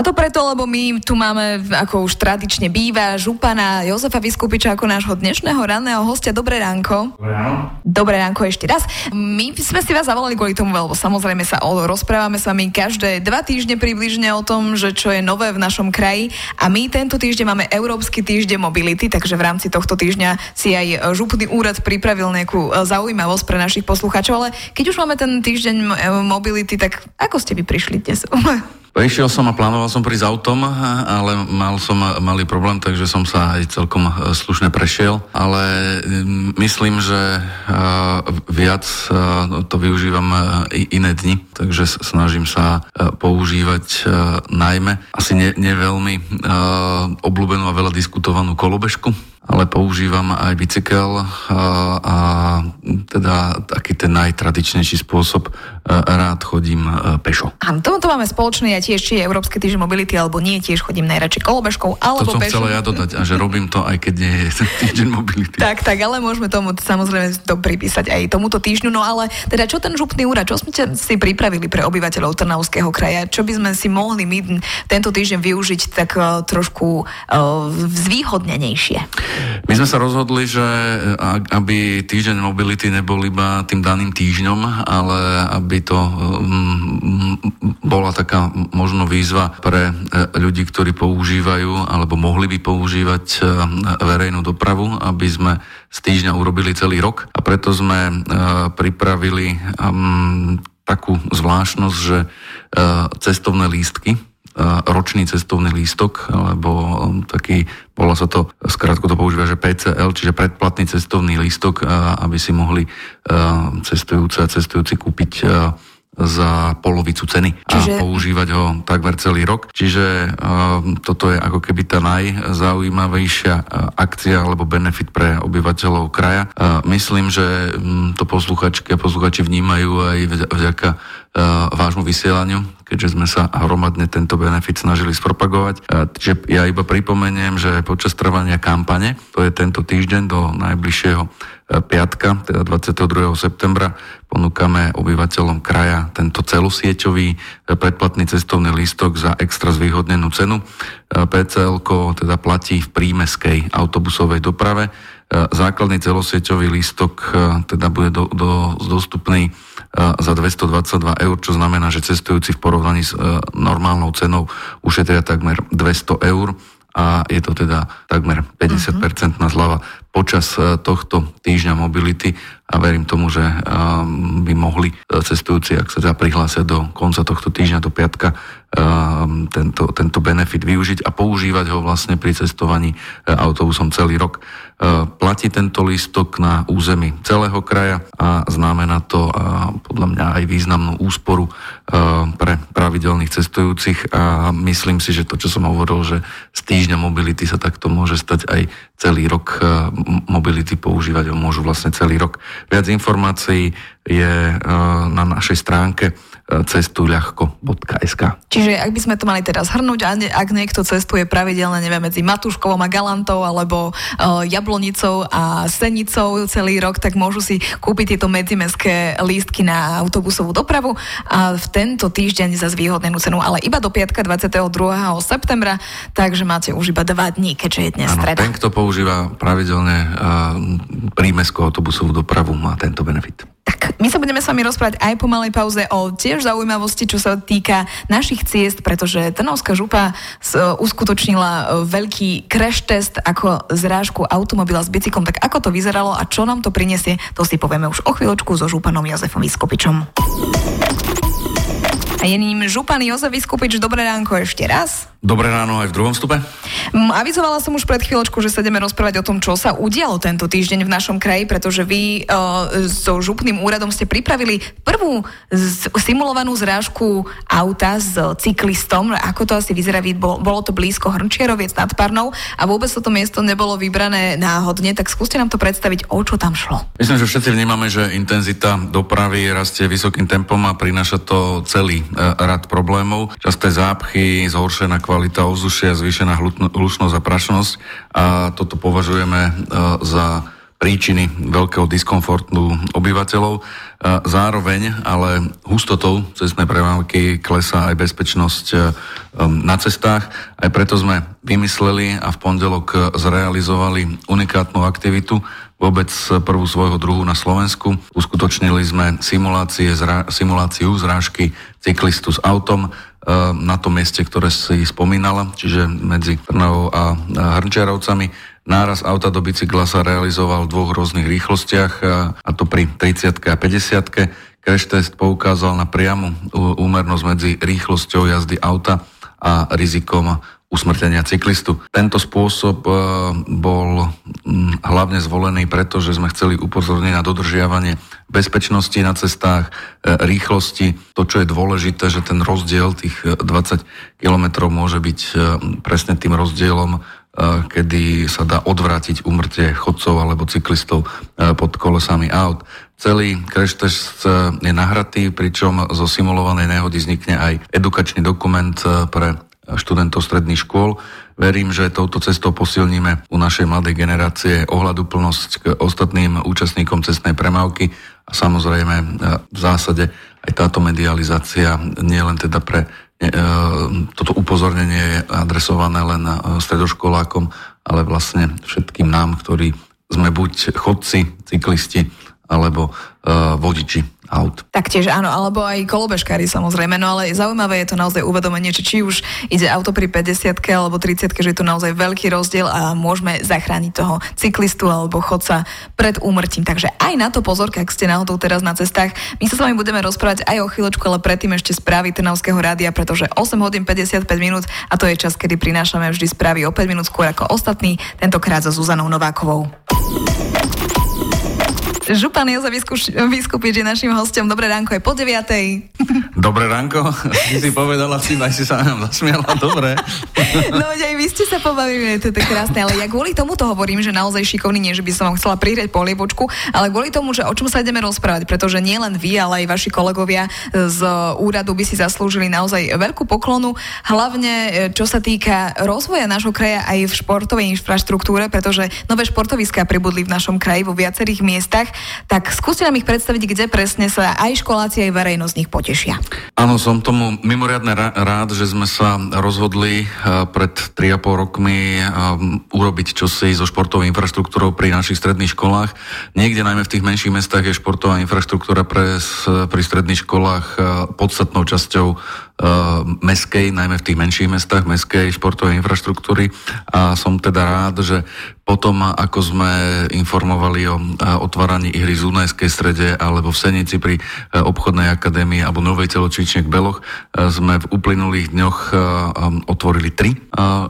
A to preto, lebo my tu máme, ako už tradične býva, župana Jozefa Vyskupiča ako nášho dnešného ranného hostia. Dobré ránko. Dobré ránko ešte raz. My sme si vás zavolali kvôli tomu, lebo samozrejme sa o, rozprávame s vami každé dva týždne približne o tom, že čo je nové v našom kraji. A my tento týždeň máme Európsky týždeň mobility, takže v rámci tohto týždňa si aj župný úrad pripravil nejakú e, zaujímavosť pre našich poslucháčov. Ale keď už máme ten týždeň e, mobility, tak ako ste vy prišli dnes? Prišiel som a plánoval som prísť autom, ale mal som malý problém, takže som sa aj celkom e, slušne prešiel. Ale myslím, že e, viac e, to využívam iné dni, takže snažím sa používať najmä asi ne, neveľmi obľúbenú a veľa diskutovanú kolobežku ale používam aj bicykel a, a teda taký ten najtradičnejší spôsob rád chodím pešo. A to máme spoločné, ja tiež či je Európske týždeň mobility alebo nie, tiež chodím najradšej kolobežkou alebo To som pešo. chcela ja dodať a že robím to aj keď nie je týždeň mobility. tak, tak, ale môžeme tomu samozrejme to pripísať aj tomuto týždňu, no ale teda čo ten župný úrad, čo sme si pripravili pre obyvateľov Trnavského kraja, čo by sme si mohli my tento týždeň využiť tak uh, trošku uh, zvýhodnenejšie? My sme sa rozhodli, že aby týždeň mobility nebol iba tým daným týždňom, ale aby to um, bola taká možno výzva pre e, ľudí, ktorí používajú alebo mohli by používať e, verejnú dopravu, aby sme z týždňa urobili celý rok. A preto sme e, pripravili takú zvláštnosť, že cestovné lístky ročný cestovný lístok, alebo um, taký, bola sa to, skrátko to používa, že PCL, čiže predplatný cestovný lístok, aby si mohli cestujúce a cestujúci kúpiť za polovicu ceny Čiže... a používať ho takmer celý rok. Čiže uh, toto je ako keby tá najzaujímavejšia uh, akcia alebo benefit pre obyvateľov kraja. Uh, myslím, že um, to posluchačky a posluchači vnímajú aj vďaka vášmu vysielaniu, keďže sme sa hromadne tento benefit snažili spropagovať. Čiže ja iba pripomeniem, že počas trvania kampane, to je tento týždeň do najbližšieho piatka, teda 22. septembra, ponúkame obyvateľom kraja tento celosieťový predplatný cestovný lístok za extra zvýhodnenú cenu. PCL teda platí v prímeskej autobusovej doprave. Základný celosieťový lístok teda bude do, do, dostupný za 222 eur, čo znamená, že cestujúci v porovnaní s normálnou cenou ušetria takmer 200 eur a je to teda takmer 50% na zľava počas e, tohto týždňa mobility a verím tomu, že e, by mohli e, cestujúci, ak sa teda prihlásia do konca tohto týždňa, do piatka, tento, tento benefit využiť a používať ho vlastne pri cestovaní autobusom celý rok. Platí tento lístok na území celého kraja a znamená to podľa mňa aj významnú úsporu pre pravidelných cestujúcich a myslím si, že to, čo som hovoril, že z týždňa mobility sa takto môže stať aj celý rok mobility používať ho môžu vlastne celý rok. Viac informácií je e, na našej stránke cestuľahko.sk. Čiže ak by sme to mali teraz hrnúť, ak niekto cestuje pravidelne, neviem, medzi Matuškovom a Galantou alebo uh, Jablonicou a Senicou celý rok, tak môžu si kúpiť tieto medzimestské lístky na autobusovú dopravu a v tento týždeň za zvýhodnenú cenu, ale iba do piatka 22. septembra, takže máte už iba dva dní, keďže je dnes streda. Ten, kto používa pravidelne uh, prímeskú autobusovú dopravu, má tento benefit. My sa budeme s vami rozprávať aj po malej pauze o tiež zaujímavosti, čo sa týka našich ciest, pretože Trnovská župa uskutočnila e, veľký crash test ako zrážku automobila s bicyklom. Tak ako to vyzeralo a čo nám to prinesie, to si povieme už o chvíľočku so županom Jozefom Vyskopičom. A je ním župan Jozef Vyskupič. Dobré ránko ešte raz. Dobré ráno aj v druhom stupe. Avizovala som už pred chvíľočkou, že sa ideme rozprávať o tom, čo sa udialo tento týždeň v našom kraji, pretože vy uh, so župným úradom ste pripravili prvú z, simulovanú zrážku auta s cyklistom. Ako to asi vyzerá? Bolo to blízko Hrnčiaroviec nad Parnou a vôbec toto miesto nebolo vybrané náhodne, tak skúste nám to predstaviť, o čo tam šlo. Myslím, že všetci vnímame, že intenzita dopravy rastie vysokým tempom a prináša to celý E, rad problémov. Časté zápchy, zhoršená kvalita ovzdušia, zvýšená hlučnosť a prašnosť a toto považujeme e, za príčiny veľkého diskomfortu obyvateľov. Zároveň ale hustotou cestnej premávky klesá aj bezpečnosť na cestách. Aj preto sme vymysleli a v pondelok zrealizovali unikátnu aktivitu, vôbec prvú svojho druhu na Slovensku. Uskutočnili sme simulácie, zra, simuláciu zrážky cyklistu s autom na tom mieste, ktoré si spomínala, čiže medzi Trnavou a Hrnčiarovcami Náraz auta do bicykla sa realizoval v dvoch rôznych rýchlostiach, a to pri 30 a 50 Crash test poukázal na priamu úmernosť medzi rýchlosťou jazdy auta a rizikom usmrtenia cyklistu. Tento spôsob e, bol hlavne zvolený preto, že sme chceli upozorniť na dodržiavanie bezpečnosti na cestách, e, rýchlosti. To, čo je dôležité, že ten rozdiel tých 20 km môže byť e, presne tým rozdielom kedy sa dá odvrátiť umrtie chodcov alebo cyklistov pod kolesami aut. Celý crash test je nahratý, pričom zo simulovanej nehody vznikne aj edukačný dokument pre študentov stredných škôl. Verím, že touto cestou posilníme u našej mladej generácie ohľaduplnosť k ostatným účastníkom cestnej premávky a samozrejme v zásade aj táto medializácia nie len teda pre E, toto upozornenie je adresované len e, stredoškolákom, ale vlastne všetkým nám, ktorí sme buď chodci, cyklisti alebo e, vodiči aut. Taktiež áno, alebo aj kolobežkári samozrejme, no ale zaujímavé je to naozaj uvedomenie, či, či už ide auto pri 50 alebo 30 že je to naozaj veľký rozdiel a môžeme zachrániť toho cyklistu alebo chodca pred úmrtím. Takže aj na to pozor, ak ste náhodou teraz na cestách. My sa s vami budeme rozprávať aj o chvíľočku, ale predtým ešte správy Trnavského rádia, pretože 8 hodín 55 minút a to je čas, kedy prinášame vždy správy o 5 minút skôr ako ostatní, tentokrát so Zuzanou Novákovou. Župan Jozef Vyskupič je našim hostom. Dobré ránko, je po 9. Dobré ránko, ty si povedala si, aj si sa nám zasmiala, dobre. no aj vy ste sa pobavili, to je krásne, ale ja kvôli tomu to hovorím, že naozaj šikovný, nie že by som vám chcela prihrieť polievočku, ale kvôli tomu, že o čom sa ideme rozprávať, pretože nie len vy, ale aj vaši kolegovia z úradu by si zaslúžili naozaj veľkú poklonu, hlavne e, čo sa týka rozvoja nášho kraja aj v športovej infraštruktúre, pretože nové športoviská pribudli v našom kraji vo viacerých miestach. Tak skúste nám ich predstaviť, kde presne sa aj školáci, aj verejnosť nich potešia. Áno, som tomu mimoriadne rád, že sme sa rozhodli eh, pred 3,5 rokmi eh, urobiť čosi so športovou infraštruktúrou pri našich stredných školách. Niekde najmä v tých menších mestách je športová infraštruktúra pre, pri stredných školách eh, podstatnou časťou meskej, najmä v tých menších mestách, meskej športovej infraštruktúry. A som teda rád, že potom, ako sme informovali o otváraní ihry z Dunajskej strede alebo v Senici pri obchodnej akadémii alebo Novej telocvične k Beloch, sme v uplynulých dňoch otvorili tri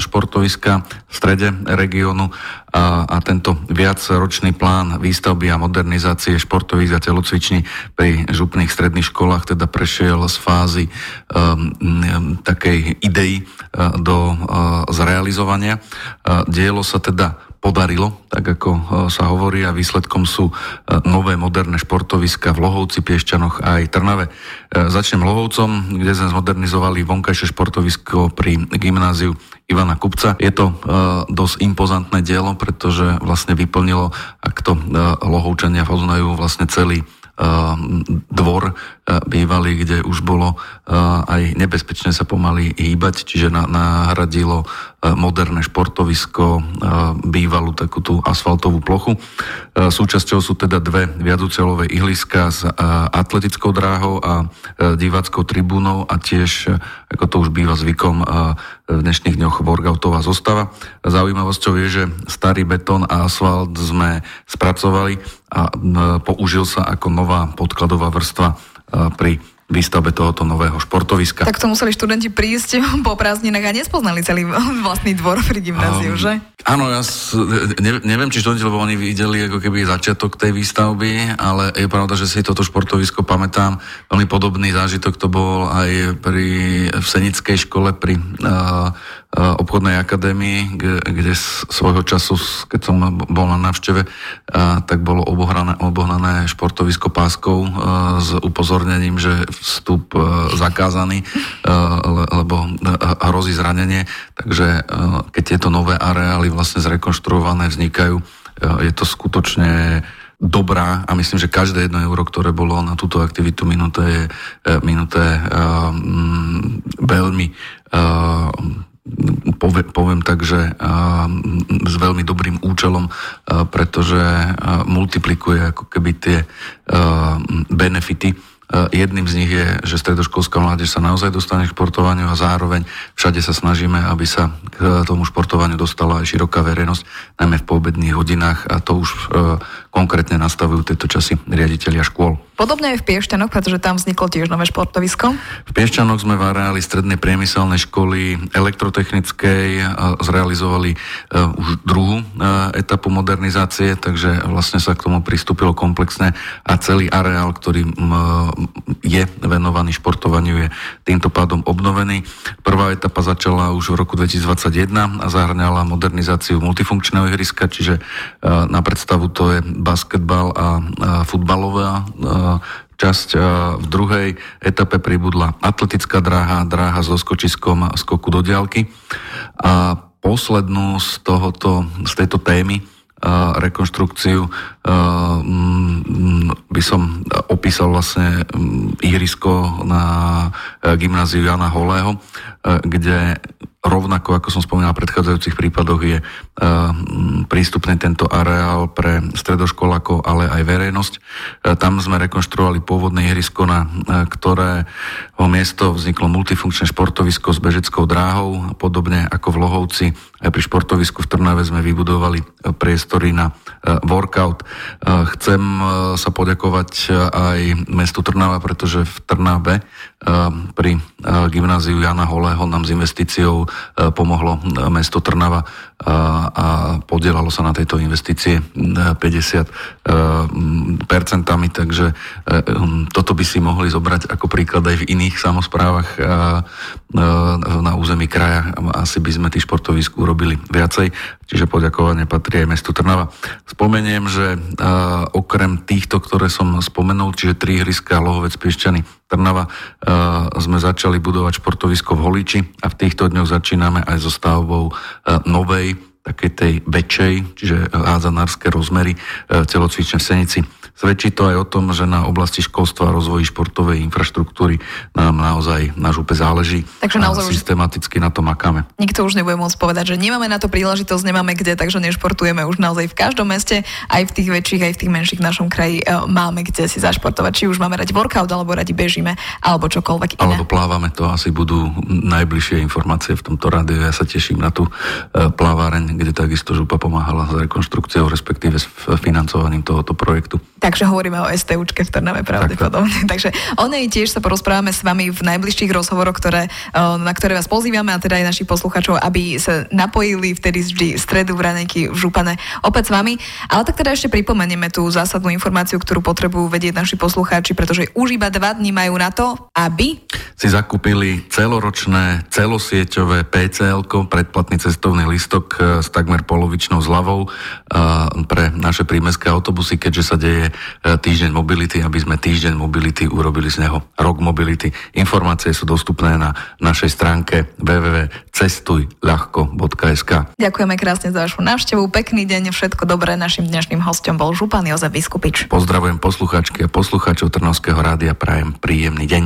športoviska v strede regiónu a, a tento viacročný plán výstavby a modernizácie športových a telocviční pri župných stredných školách teda prešiel z fázy um, takej idei uh, do uh, zrealizovania. Uh, dielo sa teda podarilo, tak ako e, sa hovorí a výsledkom sú e, nové moderné športoviska v Lohovci, Piešťanoch a aj Trnave. E, začnem Lohovcom, kde sme zmodernizovali vonkajšie športovisko pri gymnáziu Ivana Kupca. Je to dosť impozantné dielo, pretože vlastne vyplnilo, ak to Lohovčania poznajú, vlastne celý dvor bývalý, kde už bolo aj nebezpečné sa pomaly hýbať, čiže nahradilo moderné športovisko, bývalú takú tú asfaltovú plochu. Súčasťou sú teda dve viaducelové ihliska s atletickou dráhou a diváckou tribúnou a tiež, ako to už býva zvykom, v dnešných dňoch workoutová zostava. Zaujímavosťou je, že starý betón a asfalt sme spracovali a použil sa ako nová podkladová vrstva pri výstavbe tohoto nového športoviska. Tak to museli študenti prísť po prázdninách a nespoznali celý vlastný dvor pri gymnáziu, um, že? Áno, ja s, ne, neviem, či študenti, lebo oni videli ako keby začiatok tej výstavby, ale je pravda, že si toto športovisko pamätám. Veľmi podobný zážitok to bol aj pri, v Senickej škole pri uh, obchodnej akadémii, kde svojho času, keď som bol na návšteve, tak bolo obohrané, obohnané športovisko páskou s upozornením, že vstup zakázaný, lebo hrozí zranenie. Takže keď tieto nové areály vlastne zrekonštruované vznikajú, je to skutočne dobrá a myslím, že každé jedno euro, ktoré bolo na túto aktivitu minuté, je minuté veľmi poviem, poviem tak, že s veľmi dobrým účelom, pretože multiplikuje ako keby tie benefity jedným z nich je, že stredoškolská mládež sa naozaj dostane k športovaniu a zároveň všade sa snažíme, aby sa k tomu športovaniu dostala aj široká verejnosť, najmä v poobedných hodinách a to už eh, konkrétne nastavujú tieto časy riaditeľia škôl. Podobne aj v Piešťanoch, pretože tam vzniklo tiež nové športovisko. V Piešťanoch sme v areáli strednej priemyselnej školy elektrotechnickej zrealizovali uh, už druhú uh, etapu modernizácie, takže vlastne sa k tomu pristúpilo komplexne a celý areál, ktorý je venovaný športovaniu, je týmto pádom obnovený. Prvá etapa začala už v roku 2021 a zahrňala modernizáciu multifunkčného ihriska, čiže na predstavu to je basketbal a futbalová časť. V druhej etape pribudla atletická dráha, dráha so skočiskom skoku do diálky. A poslednú z, tohoto, z tejto témy rekonštrukciu by som opísal vlastne ihrisko na gymnáziu Jana Holého, kde rovnako, ako som spomínal v predchádzajúcich prípadoch, je uh, prístupný tento areál pre stredoškolákov, ale aj verejnosť. Tam sme rekonštruovali pôvodné ihrisko, na uh, ktoré miesto vzniklo multifunkčné športovisko s bežeckou dráhou, podobne ako v Lohovci. Aj pri športovisku v Trnave sme vybudovali priestory na workout. Chcem sa poďakovať aj mestu Trnava, pretože v Trnave pri gymnáziu Jana Holého nám s investíciou E, pomohlo mesto Trnava a podielalo sa na tejto investície 50 e, percentami, takže toto by si mohli zobrať ako príklad aj v iných samozprávach na území kraja. Asi by sme tých športovisk urobili viacej, čiže poďakovanie patrí aj mestu Trnava. Spomeniem, že okrem týchto, ktoré som spomenul, čiže tri ihriska, Lohovec, Piešťany, Trnava, sme začali budovať športovisko v Holiči a v týchto dňoch začíname aj so stavbou novej takej tej väčšej, čiže hádzanárske rozmery celocvičnej Senici. Svedčí to aj o tom, že na oblasti školstva a rozvoji športovej infraštruktúry nám naozaj na župe záleží. Takže naozaj a systematicky už... na to makáme. Nikto už nebude môcť povedať, že nemáme na to príležitosť, nemáme kde, takže nešportujeme už naozaj v každom meste, aj v tých väčších, aj v tých menších v našom kraji e, máme kde si zašportovať. Či už máme radi workout, alebo radi bežíme, alebo čokoľvek iné. Alebo plávame, to asi budú najbližšie informácie v tomto rádiu. Ja sa teším na tú e, plávareň, kde takisto župa pomáhala s rekonštrukciou, respektíve s financovaním tohoto projektu. Takže hovoríme o STUčke v Trnave pravdepodobne. Tak. Takže o nej tiež sa porozprávame s vami v najbližších rozhovoroch, ktoré, na ktoré vás pozývame a teda aj našich poslucháčov, aby sa napojili vtedy vždy stredu v ranejky v Župane opäť s vami. Ale tak teda ešte pripomenieme tú zásadnú informáciu, ktorú potrebujú vedieť naši poslucháči, pretože už iba dva dní majú na to, aby si zakúpili celoročné, celosieťové PCL, predplatný cestovný listok e, s takmer polovičnou zľavou e, pre naše prímestské autobusy, keďže sa deje týždeň mobility, aby sme týždeň mobility urobili z neho rok mobility. Informácie sú dostupné na našej stránke www.cestujľahko.sk Ďakujeme krásne za vašu návštevu, pekný deň, všetko dobré. Našim dnešným hostom bol Župan Jozef Vyskupič. Pozdravujem posluchačky a posluchačov Trnovského rádia, prajem príjemný deň.